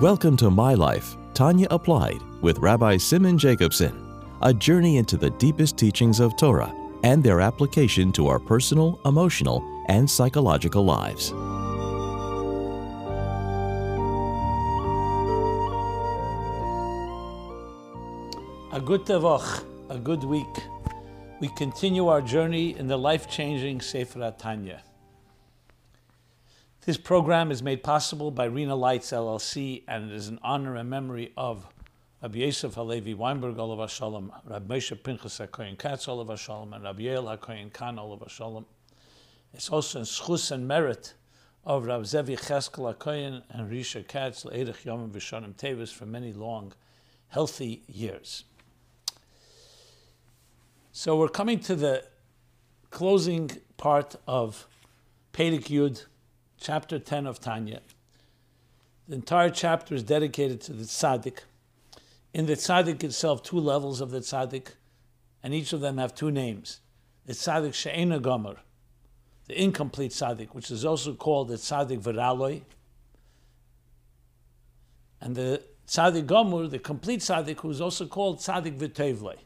Welcome to My Life, Tanya Applied, with Rabbi Simon Jacobson, a journey into the deepest teachings of Torah and their application to our personal, emotional, and psychological lives. A good tevach, a good week. We continue our journey in the life-changing Sefer Tanya. This program is made possible by Rena Lights LLC, and it is in honor and memory of Rabbi Yosef Halevi Weinberg Olav Shalom, Rabbi Moshe Pinchas HaKoyin Katz Olav Shalom, and Rabbi Yael HaKoyin Khan Olav Shalom. It's also in schus and merit of Rav Zevi Cheskel HaKoyin and Risha Katz Le'erich Yom V'Shonim Tevis for many long, healthy years. So we're coming to the closing part of Perek Yud, chapter 10 of Tanya. The entire chapter is dedicated to the tzaddik. In the tzaddik itself, two levels of the tzaddik, and each of them have two names. The tzaddik she'ena gomer, the incomplete tzaddik, which is also called the tzaddik veraloi, and the tzaddik gomer, the complete tzaddik, who is also called tzaddik v'tevlei.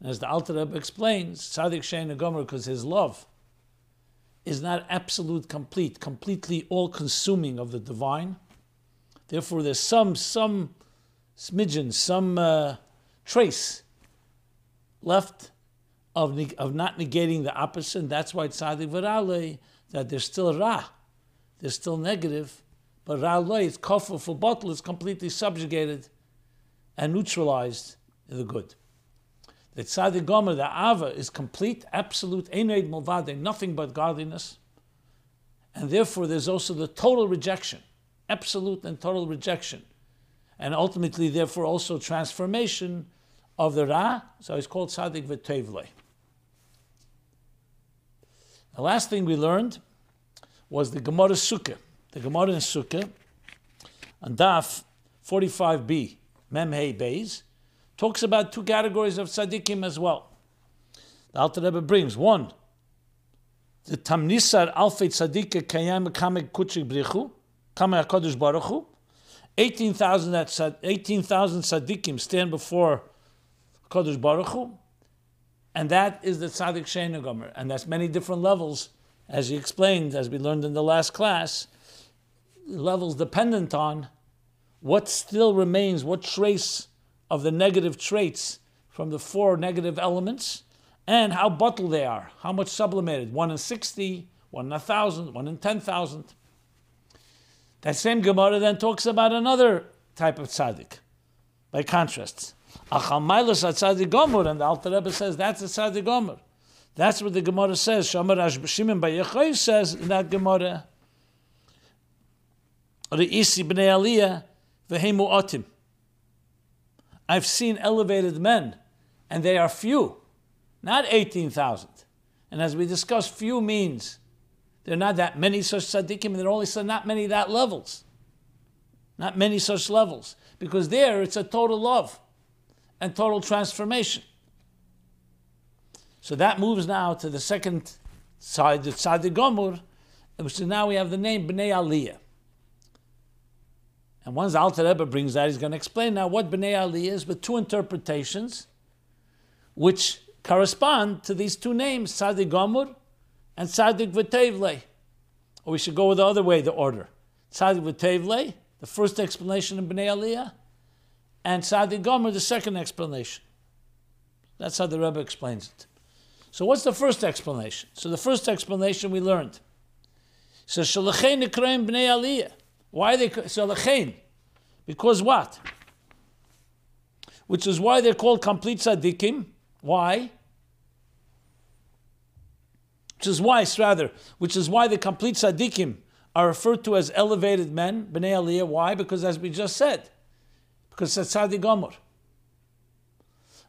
And as the Alter Rebbe explains, tzaddik she'ena gomer, because his love is not absolute, complete, completely all-consuming of the divine. Therefore, there's some some smidgen, some uh, trace left of, of not negating the opposite. And that's why it's tzaddik v'ralei, that there's still ra, there's still negative, but ralei, it's kofar for bottle, is completely subjugated and neutralized in the good. The tzaddik gomer, the ava, is complete, absolute, eneid mulvade, nothing but godliness. And therefore, there's also the total rejection, absolute and total rejection. And ultimately, therefore, also transformation of the ra, so it's called tzaddik v'tevle. The last thing we learned was the Gemara Sukkah. The Gemara in Sukkah, Daf 45b, Mem Hey Beis, talks about two categories of tzaddikim as well. The Alter Rebbe brings one, the Tamnisar Alfei Tzaddike Kayam Kamek Kuchik Brichu, Kamek HaKadosh Baruch Hu, 18,000 18, tzaddikim stand before Kadosh Baruch Hu, and that is the tzaddik Sheina Gomer, and that's many different levels, as he explained, as we learned in the last class, levels dependent on what still remains, what trace of the negative traits from the four negative elements, and how bottled they are, how much sublimated, one in 60, one in 1,000, one in 10,000. That same Gemara then talks about another type of tzaddik, by contrast. Achamailas tzaddik gomer, and the Alter Rebbe says that's a tzaddik gomer. That's what the Gemara says. Shamar Shimon Bayechoy says in that Gemara, Re'isi b'nei aliyah v'hemu otim. I've seen elevated men, and they are few, not 18,000. And as we discussed, few means there are not that many such tzaddikim, and there are also not many that levels. Not many such levels. Because there it's a total love and total transformation. So that moves now to the second side, the tzaddik gomur, which is now we have the name Bnei Aliyah. And once Alter Rebbe brings that, he's going to explain now what Bnei Aliyah is with two interpretations, which correspond to these two names, Tzaddik Gomur and Tzaddik V'Tevle. Or we should go with the other way, the order. Tzaddik V'Tevle, the first explanation of Bnei Aliyah, and Tzaddik Gomer, the second explanation. That's how the Rebbe explains it. So what's the first explanation? So the first explanation we learned. So Shalachain Nikraim Bnei Aliyah. Why they they Shalachain? Because what? Which is why they're called complete tzaddikim. Why? which is why, rather, which is why the complete tzaddikim are referred to as elevated men, bnei aliyah. Why? Because as we just said, because it's tzaddik gomer.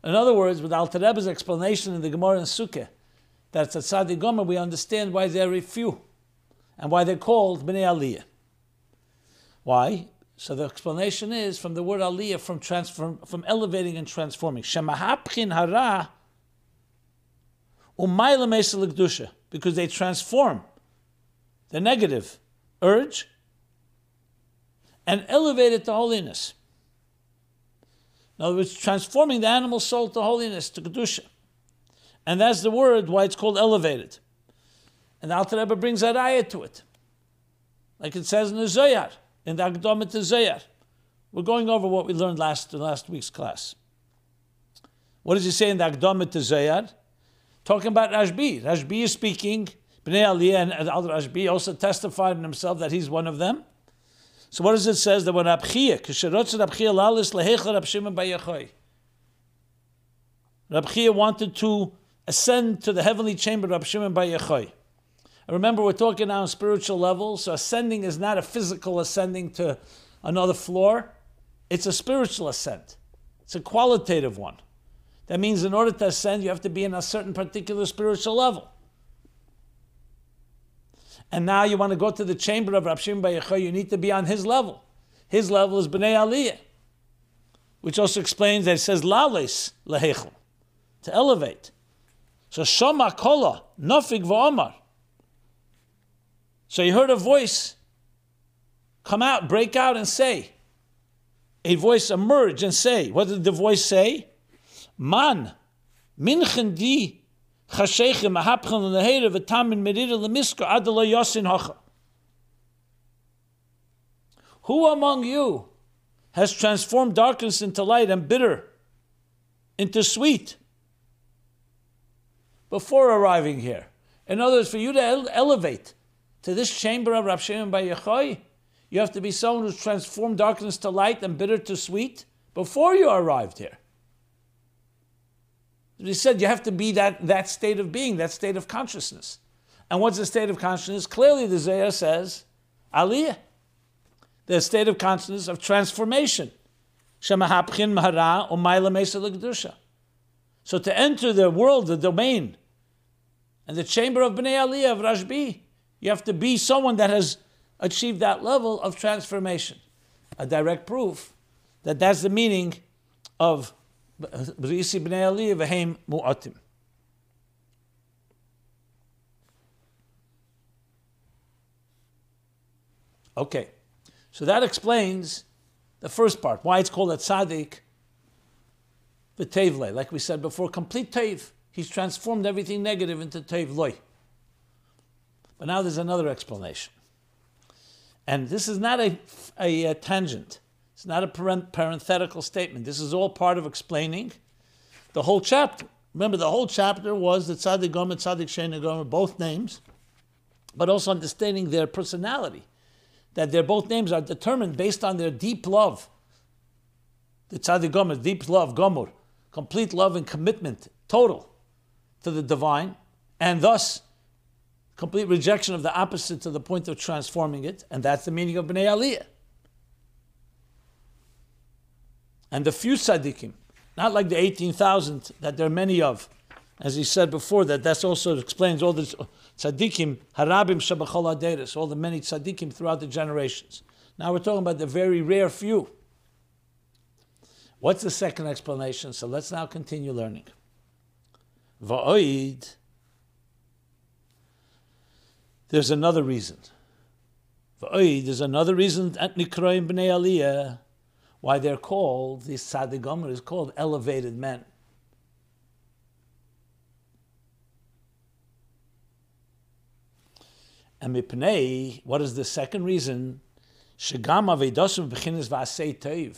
In other words, with Alter Rebbe's explanation in the Gemara and Sukkah, that it's a tzaddik gomer, we understand why they're very few, and why they're called bnei aliyah. Why? So the explanation is from the word aliyah, from transform, from elevating and transforming. Shemahapchin hara umayla because they transform the negative urge and elevate it to holiness. In other words, transforming the animal soul to holiness, to Kedusha. And that's the word why it's called elevated. And the Alter Rebbe brings a raya to it. Like it says in the Zohar, in the Akdama to Zohar. We're going over what we learned last in last week's class. What does he say in the Akdama to Zohar? Talking about Rashbi. Rashbi is speaking. Bnei Aliyah and Al Rashbi also testified in himself that he's one of them. So what does it say? That when Rabchia, Kisharotz Rabchia Lalis Lehecha Rab Bayachoy. Rabchia wanted to ascend to the heavenly chamber of Rab Shimon Bayachoy. Remember, we're talking now on spiritual level, so ascending is not a physical ascending to another floor. It's a spiritual ascent. It's a qualitative one. That means in order to ascend, you have to be in a certain particular spiritual level. And now you want to go to the chamber of Rav Shimon Bar you need to be on his level. His level is Bnei Aliyah, which also explains that it says Lales Lehechel, to elevate. So Shoma Kola, Nofig V'omar. So he heard a voice come out, break out, and say. A voice emerge and say. What did the voice say? Man, minchen di chashechem ahapchen lehere v'tamin merira lemiska adala yosin hacha. Who among you has transformed darkness into light and bitter into sweet before arriving here? In other words, for you to ele- elevate to this chamber of Rav Shimon Bar Yochai, you have to be someone who's transformed darkness to light and bitter to sweet before you arrived here. He said you have to be that, that state of being, that state of consciousness. And what's the state of consciousness? Clearly, the Zohar says, Aliyah. The state of consciousness of transformation. So to enter the world, the domain, and the chamber of Bnei Aliyah of Rashbi, you have to be someone that has achieved that level of transformation. A direct proof that that's the meaning of B'risi b'nei Aliyah v'heim mu'atim. Okay, so that explains the first part, why it's called a tzaddik v'tevle. Like we said before, complete tev. He's transformed everything negative into tevloi. But now there's another explanation. And this is not a, a, a tangent. It's not a parenthetical statement. This is all part of explaining the whole chapter. Remember, the whole chapter was the Tzaddik Gomer, Tzaddik Shena Gomer, both names, but also understanding their personality. That their both names are determined based on their deep love. The Tzaddik Gomer, deep love, Gomer, complete love and commitment, total to the divine, and thus complete rejection of the opposite to the point of transforming it, and that's the meaning of Bnei Aliyah. And the few tzaddikim, not like the 18,000 that there are many of, as he said before, that that also explains all the tzaddikim, harabim shabachol aderes, all the many tzaddikim throughout the generations. Now we're talking about the very rare few. What's the second explanation? So let's now continue learning. Va'oid, there's another reason. There's another reason at Nikroim Bnei Aliyah why they're called, the Tzaddik is called elevated men. And Mipnei, what is the second reason? Shagam Bechinis Vasei Teiv.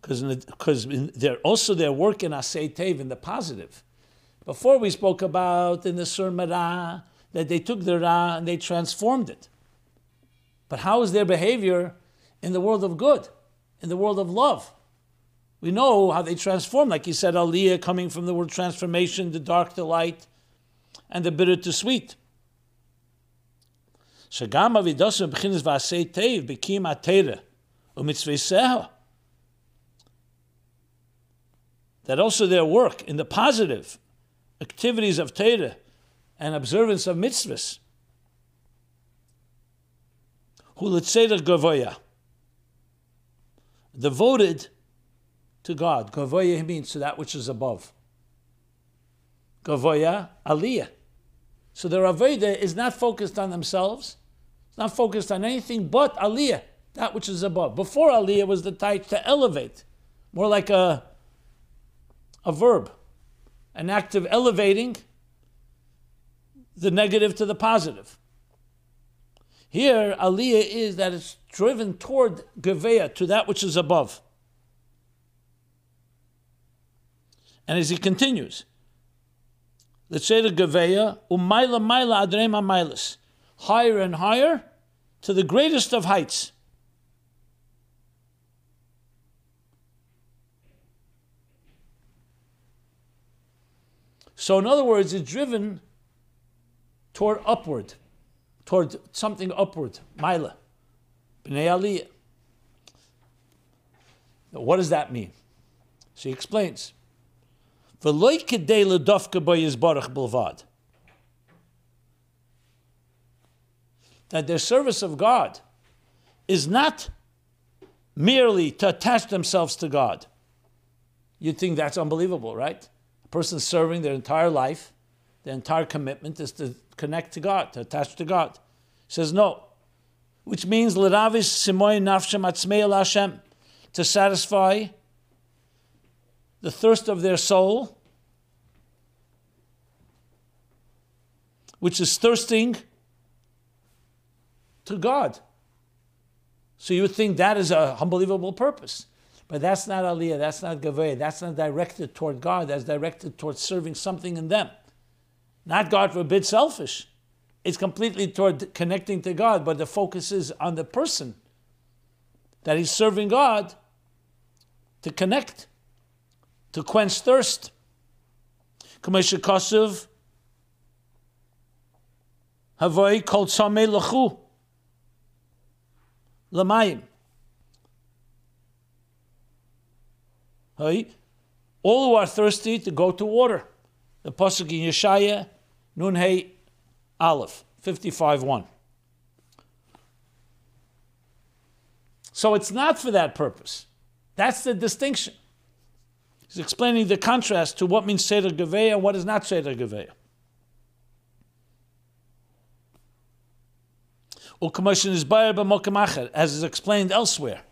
Because they're also their work in Asei Tev in the positive. Before we spoke about in the Sur Merah that they took the Ra and they transformed it. But how is their behavior in the world of good, in the world of love? We know how they transform, like he said, Aliyah coming from the word transformation, the dark to light, and the bitter to sweet. That also their work in the positive activities of Torah and observance of mitzvahs. Hulitzeder Gavoya. Devoted to God. Gavoya means to that which is above. Gavoya, Aliyah. So their Aveda is not focused on themselves, It's not focused on anything but aliyah, that which is above. Before aliyah was the type to elevate, more like a, a verb, an act of elevating the negative to the positive. Here, aliyah is that it's driven toward geveya, to that which is above. And as he continues, let's say the geveya, umayla mayla adrema mailas, higher and higher to the greatest of heights. So, in other words, it's driven toward upward, toward something upward, Mila, B'nai Aliyah. What does that mean? So he explains. That their service of God is not merely to attach themselves to God. You'd think that's unbelievable, right? A person serving their entire life, their entire commitment is to connect to God, to attach to God. He says no, which means l'ravis simoy nafshem atzmei Hashem, to satisfy the thirst of their soul, which is thirsting to God. So you would think that is a unbelievable purpose. But that's not aliyah, that's not gaveh, that's not directed toward God, that's directed toward serving something in them. Not, God forbid, selfish. It's completely toward connecting to God, but the focus is on the person that he's serving God to connect, to quench thirst. Kamesha Kosuv, Havoi called Sameh Lachu, Lamayim. All who are thirsty to go to water. The Pasuk in Yeshaya Nun Hey Aleph, 55 1. So it's not for that purpose. That's the distinction. He's explaining the contrast to what means Seder Geveya and what is not Seder Geveya. As is explained elsewhere.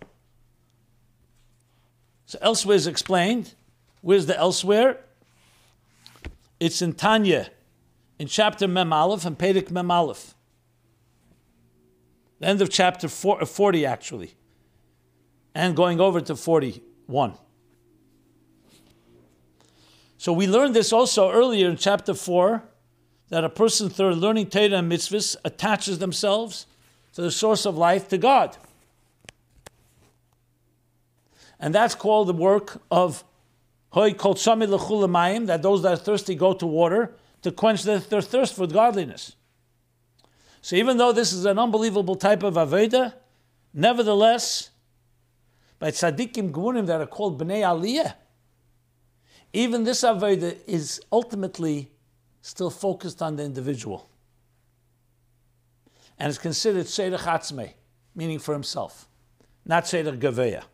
So elsewhere is explained. Where's the elsewhere? It's in Tanya, in chapter Mem Aleph and Pedik Mem Aleph. The end of chapter four, uh, 40, actually, and going over to 41. So we learned this also earlier in chapter 4 that a person through learning Torah and mitzvahs attaches themselves to the source of life, to God. And that's called the work of Hoy called that those that are thirsty go to water to quench their, their thirst for godliness. So even though this is an unbelievable type of Aveda, nevertheless, by tzaddikim gunim that are called bnei aliyah, even this Aveda is ultimately still focused on the individual. And it's considered Seder Chatzmei, meaning for himself, not Seder Gaveya.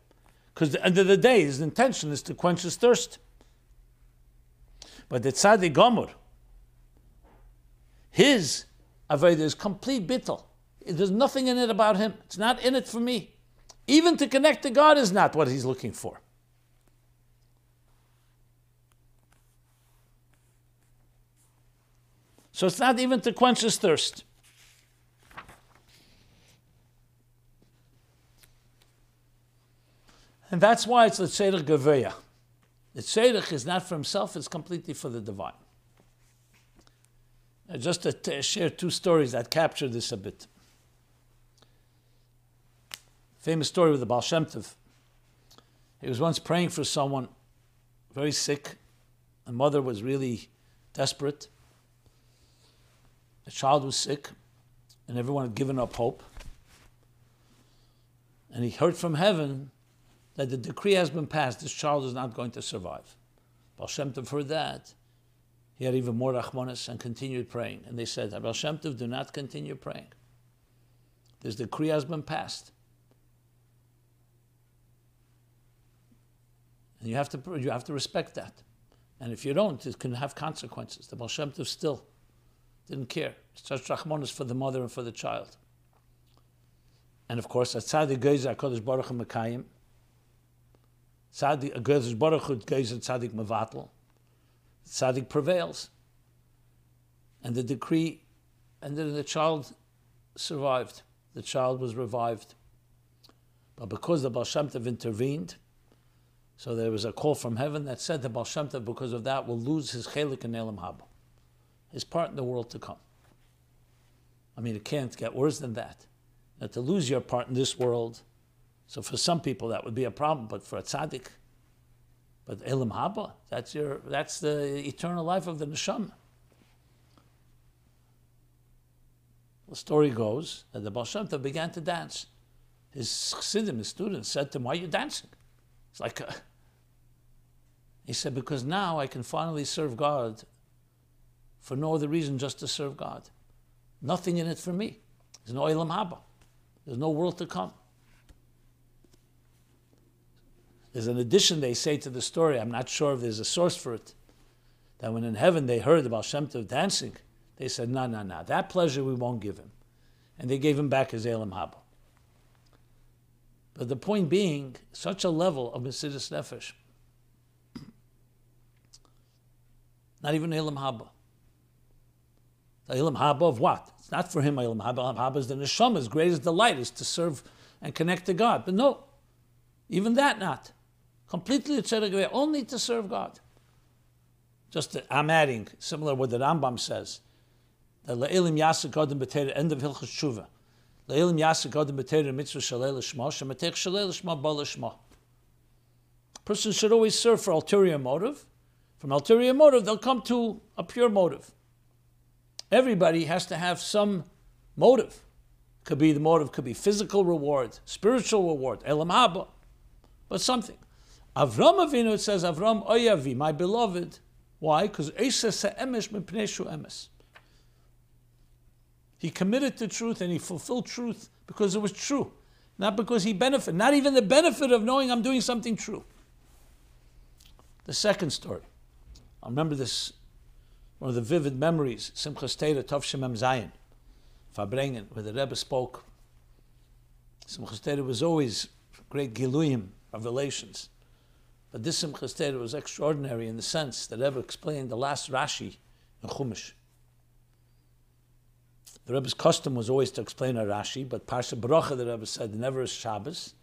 Because at the end of the day, his intention is to quench his thirst. But the Tzaddik Gomor, his Aveda is complete bittel. There's nothing in it about him. It's not in it for me. Even to connect to God is not what he's looking for. So it's not even to quench his thirst. And that's why it's the Tzedek Geveya. The Tzedek is not for himself, it's completely for the divine. Just to t- share two stories that capture this a bit. Famous story with the Baal Shem Tov. He was once praying for someone very sick. The mother was really desperate. The child was sick, and everyone had given up hope. And he heard from heaven that the decree has been passed, this child is not going to survive. Baal Shem Tov heard that. He had even more rachmanis and continued praying. And they said, Baal Shem Tov, do not continue praying. This decree has been passed. And you have to, you have to respect that. And if you don't, it can have consequences. The Baal Shem Tov still didn't care. Such rachmanis for the mother and for the child. And of course, at Tzaddik Geiz HaKadosh Baruch Hu Tzaddik Geiz Baruch Hu Geiz Tzaddik Mevatel. Tzaddik prevails. And the decree, and then the child survived. The child was revived. But because the Baal Tov intervened, so there was a call from heaven that said the Baal Tov, because of that, will lose his chelik and elam haba, his part in the world to come. I mean, it can't get worse than that. That to lose your part in this world, so for some people that would be a problem, but for a tzaddik, but elam haba, that's your, that's the eternal life of the neshama. The story goes that the Baal began to dance. His chassidim, his students, said to him, "Why are you dancing?" It's like a, he said, "Because now I can finally serve God for no other reason, just to serve God. Nothing in it for me. There's no ilam haba. There's no world to come." There's an addition they say to the story. I'm not sure if there's a source for it. That when in heaven they heard about Shem Tov dancing, they said, "No, no, no. That pleasure we won't give him," and they gave him back his elam haba. But the point being, such a level of Mesidus Nefesh, not even Elam Haba. The Elam Haba of what? It's not for him Elam Haba. Elam Haba is the Neshama's greatest delight is to serve and connect to God. But no, even that not. Completely tzedek only to serve God. Just to, I'm adding, similar what the Rambam says, that Le'elim Yasik Adam B'Teir, end of Hilchas Tshuva. Le'ilim yasik adam b'teir mitzvah shalei l'shma, shematech shalei l'shma ba l'shma. Person should always serve for ulterior motive. From ulterior motive, they'll come to a pure motive. Everybody has to have some motive. Could be the motive, could be physical reward, spiritual reward, elam haba, but something. Avram Avinu, it says, Avram oyavi, my beloved. Why? Because Eisa emesh mepneshu emes. He committed to truth and he fulfilled truth because it was true, not because he benefited, not even the benefit of knowing I'm doing something true. The second story, I remember this, one of the vivid memories, Simchas Teda Tov Shemem Zayin, Farbrengen, where the Rebbe spoke. Simchas Teda was always great giluyim, revelations. But this Simchas Teda was extraordinary in the sense that Rebbe explained the last Rashi in Chumash. The Rebbe's custom was always to explain a Rashi, but Parsha Bracha, the Rebbe said, never is Shabbos,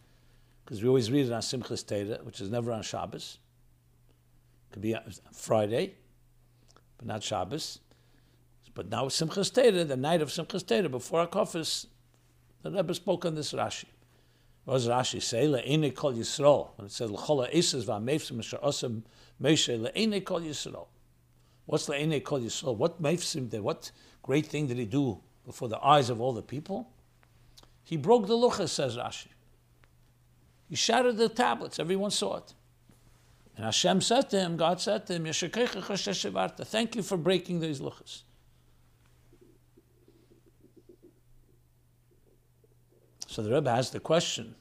because we always read it on Simchas Teda, which is never on Shabbos. Could be Friday, but not Shabbos. But now Simchas Teda, the night of Simchas Teda, before Akofis, the Rebbe spoke on this Rashi. What does Rashi say? Le'ene kol Yisrael. When it says, L'chola eses v'amefsim osam Moshe, le'ene kol Yisrael. What's le'ene kol Yisrael? What mefsim did? What great thing did he do before the eyes of all the people? He broke the luchas, says Rashi. He shattered the tablets. Everyone saw it. And Hashem said to him, God said to him, Thank you for breaking these luchas. So the Rebbe has the question,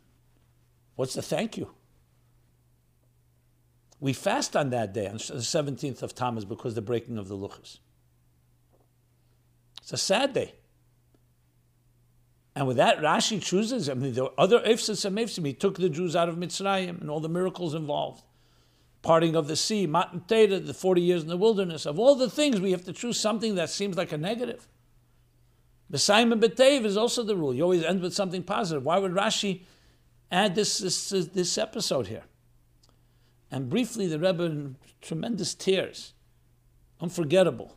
what's the thank you? We fast on that day, on the 17th of Tammuz, because the breaking of the luchas. It's a sad day. And with that, Rashi chooses, I mean, there were other ifsas and mefsim. He took the Jews out of Mitzrayim and all the miracles involved. Parting of the sea, Matan Teda, the 40 years in the wilderness. Of all the things, we have to choose something that seems like a negative. And Betev is also the rule. You always end with something positive. Why would Rashi add this, this, this episode here? And briefly, the Rebbe, in tremendous tears, unforgettable,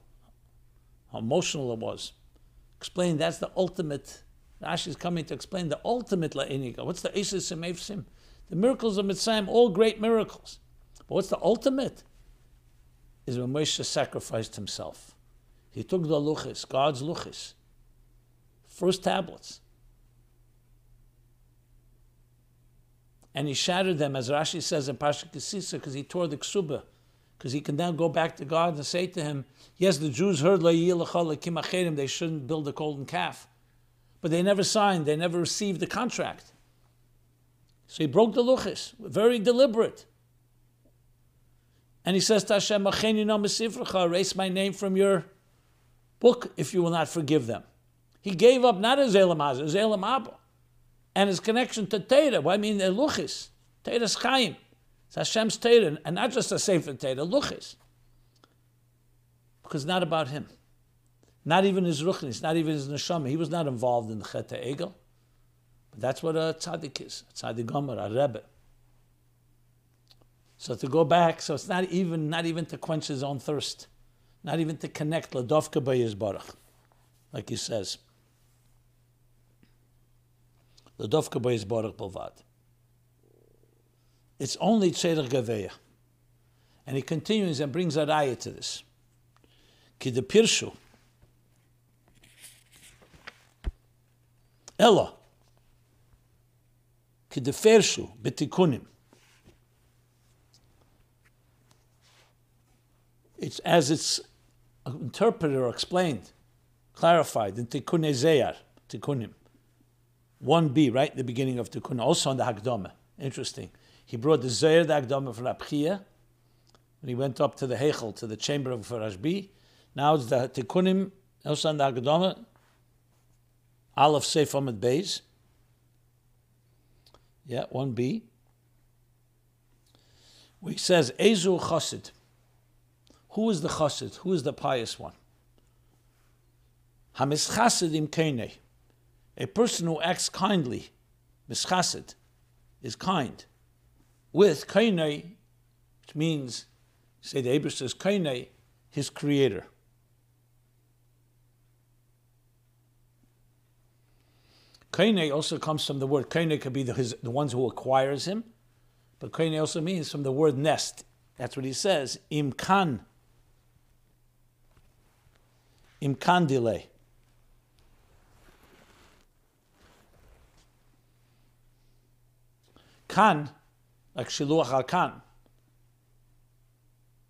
how emotional it was, explained that's the ultimate Rashi is coming to explain the ultimate la'iniga. What's the Isis Sim? The miracles of Mitzrayim, all great miracles. But what's the ultimate? Is when Moshe sacrificed himself. He took the luchis, God's luchis, first tablets, and he shattered them, as Rashi says in Pasha Kisisa, because he tore the ksuba, because he can now go back to God and say to him, yes, the Jews heard they shouldn't build a golden calf but they never signed, they never received the contract. So he broke the luchis, very deliberate. And he says to Hashem, erase my name from your book if you will not forgive them. He gave up not his Elam his Elam Abba. and his connection to Torah. Well, I mean, Luchis. Torah's Chaim. It's Hashem's Torah, and not just a Sefer Torah, Luchis. Because not about him. Not even his Ruchnis, not even his Neshama. He was not involved in the Chet Egel. But that's what a tzaddik is, a tzaddik gomer, a rebbe. So to go back, so it's not even not even to quench his own thirst, not even to connect ladovka his baruch, like he says. Ladovka by his baruch bilvad. It's only tzeder gaveya. And he continues and brings a raya to this. Ki de pirshu. Ella. Ki de fershu betikunim. It's as it's interpreted or explained, clarified in Tikkun Zeyar, Tikkunim. 1b, right in the beginning of Tikkun, also on the Hakdama. Interesting. He brought the Zayr, the Hakdama for Abchia, when he went up to the Heichel, to the chamber of Farashbi. Now it's the Tikkunim, also on the Hakdama, Aleph Seif Ahmed Beis. Yeah, 1b. Where he says, Ezu Chosid. Who is the chassid? Who is the pious one? Hamis Hamischasid kene. A person who acts kindly, mischasid, is kind. With kene, which means, say the Hebrew says kene, his creator. Kene also comes from the word kene could be the, his, the ones who acquires him, but kene also means from the word nest. That's what he says. Imkan imkan delay. Kan, like Shiluach al Kan,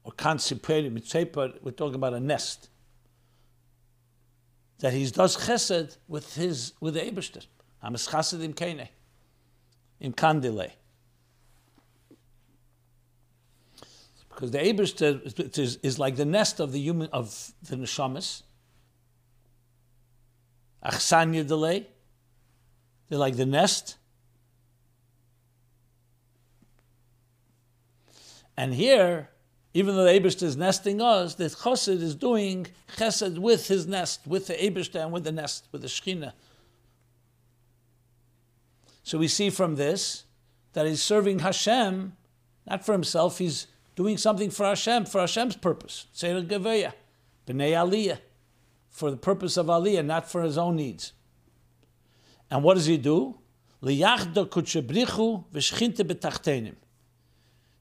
or Kan Siperi Mitzeper, we're talking about a nest. That he does chesed with his with the Eberster. Hamas chesed im kene, im kan delay. Because the Eberster is, is like the nest of the human of the neshamas, Achsanya delay. They're like the nest. And here, even though the Abishta is nesting us, the Chassid is doing chesed with his nest, with the Abishta and with the nest, with the Shechina. So we see from this that he's serving Hashem, not for himself, he's doing something for Hashem, for Hashem's purpose. Seir Geveya, B'nai Aliyah for the purpose of Aliyah, not for his own needs. And what does he do?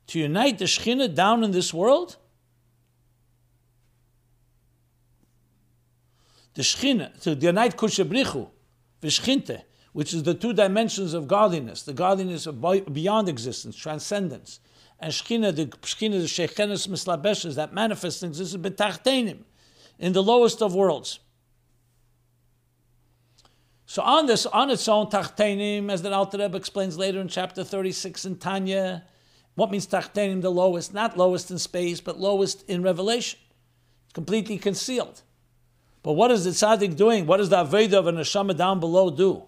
To unite the Shechina down in this world, the Shechina, to unite Kutshabrichu, Vishchinte, which is the two dimensions of godliness, the godliness of beyond existence, transcendence, and Shechina, the Shechina, the Shechenes Mislabeshes, that this is Betachtenim in the lowest of worlds. So on this, on its own, Tachtenim, as the Alter Rebbe explains later in chapter 36 in Tanya, what means Tachtenim, the lowest? Not lowest in space, but lowest in revelation. Completely concealed. But what is the tzaddik doing? What does the Aveda of a neshama down below do?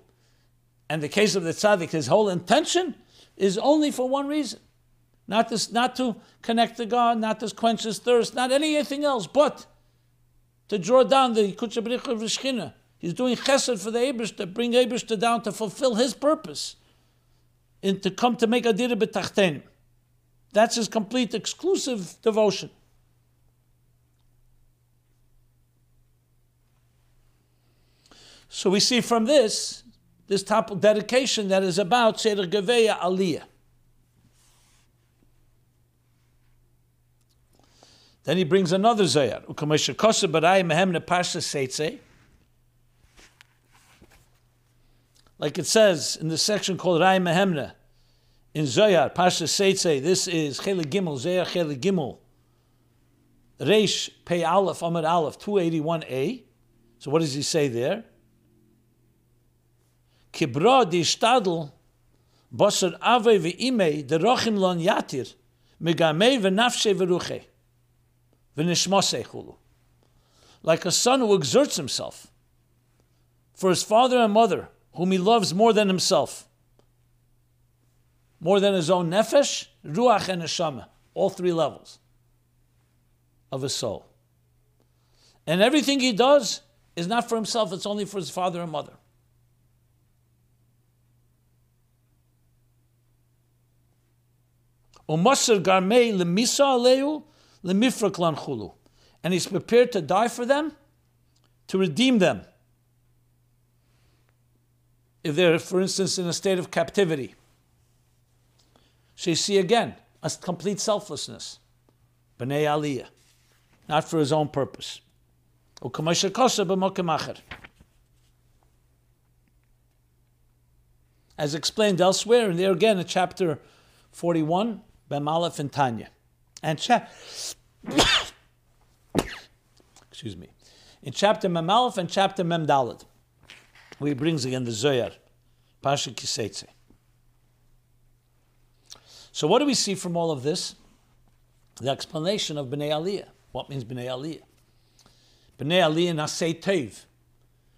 And the case of the tzaddik, his whole intention is only for one reason. Not, this, not to connect to God, not to quench his thirst, not anything else, but to draw down the Kutchabrich of Shechina. He's doing chesed for the Abish to bring Abish down to fulfill his purpose, and to come to make a Adira b'tachtenim. That's his complete exclusive devotion. So we see from this, this top dedication that is about Seder Geveya Aliyah. Then he brings another Zayar. Like it says in the section called Rai Mehemna in Zoyar, Pasha Seitze, this is Chele Gimel, Zayar Chele Gimel, Reish Pei Aleph, Amid Aleph, 281a. So what does he say there? Kibra di shtadl, Basar Ave ve'imei, de rochim lon yatir, megamei ve'nafshe ve'ruchei. Like a son who exerts himself for his father and mother, whom he loves more than himself. More than his own nefesh, ruach, and neshama, all three levels of his soul. And everything he does is not for himself, it's only for his father and mother. And he's prepared to die for them, to redeem them. If they're, for instance, in a state of captivity. So you see again, a complete selflessness. B'nai aliyah. Not for his own purpose. As explained elsewhere, and there again in chapter 41, Bemalef and Tanya. And cha- excuse me. In chapter Memalef and chapter Memdalad, where he brings again the Zoyar, Pasha Kiseitze. So what do we see from all of this? The explanation of Bnei Aliyah. What means Bnei Aliyah? Bnei Aliyah Nasei Tev.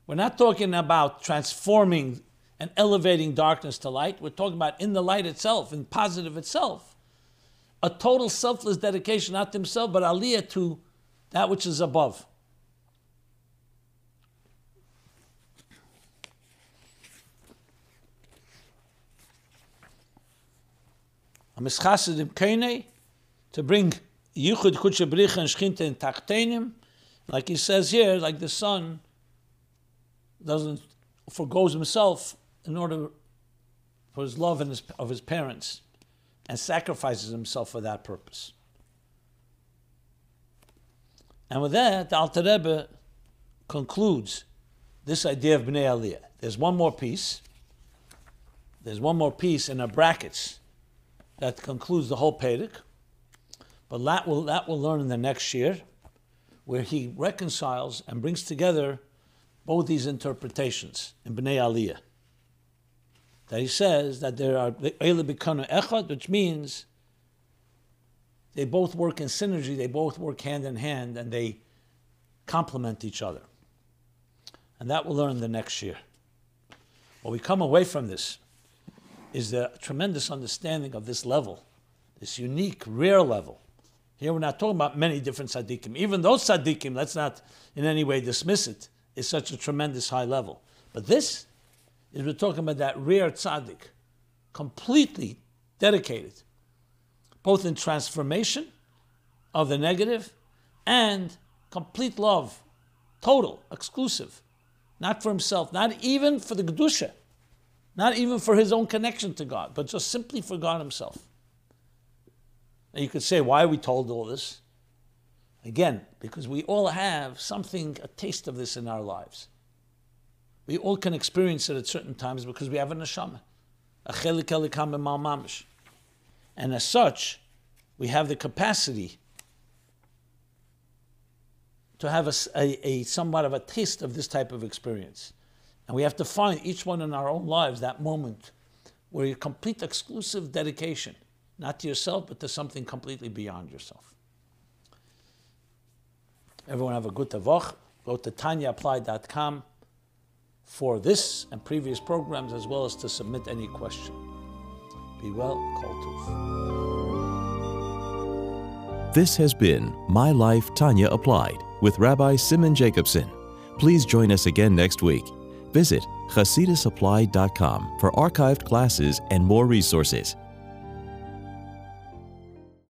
We're not talking about transforming and elevating darkness to light. We're talking about in the light itself, in positive itself a total selfless dedication, not to himself, but aliyah to that which is above. To bring Yichud Kutshabricha and Shchinta in Tachtenim, like he says here, like the son doesn't forgoes himself in order for his love his, of his parents and sacrifices himself for that purpose. And with that, the Alter Rebbe concludes this idea of Bnei Aliyah. There's one more piece. There's one more piece in our brackets that concludes the whole Pedic. But that will that will learn in the next year, where he reconciles and brings together both these interpretations in Bnei Aliyah that he says that there are Eile Bikanu Echad, which means they both work in synergy, they both work hand in hand, and they complement each other. And that we'll learn the next year. What we come away from this is the tremendous understanding of this level, this unique, rare level. Here we're not talking about many different tzaddikim. Even those tzaddikim, let's not in any way dismiss it, is such a tremendous high level. But this is we're talking about that rare tzaddik, completely dedicated, both in transformation of the negative and complete love, total, exclusive, not for himself, not even for the Kedusha, not even for his own connection to God, but just simply for God himself. And you could say, why are we told all this? Again, because we all have something, a taste of this in our lives. We all can experience it at certain times because we have a neshama, a chelik elikam mamish, and as such, we have the capacity to have a, a, a, somewhat of a taste of this type of experience, and we have to find each one in our own lives that moment where your complete exclusive dedication, not to yourself, but to something completely beyond yourself. Everyone have a good tavoch. Go to tanyaapplied.com for this and previous programs, as well as to submit any question. Be well, Kol Tov. This has been My Life Tanya Applied with Rabbi Simon Jacobson. Please join us again next week. Visit chasidusapplied.com for archived classes and more resources.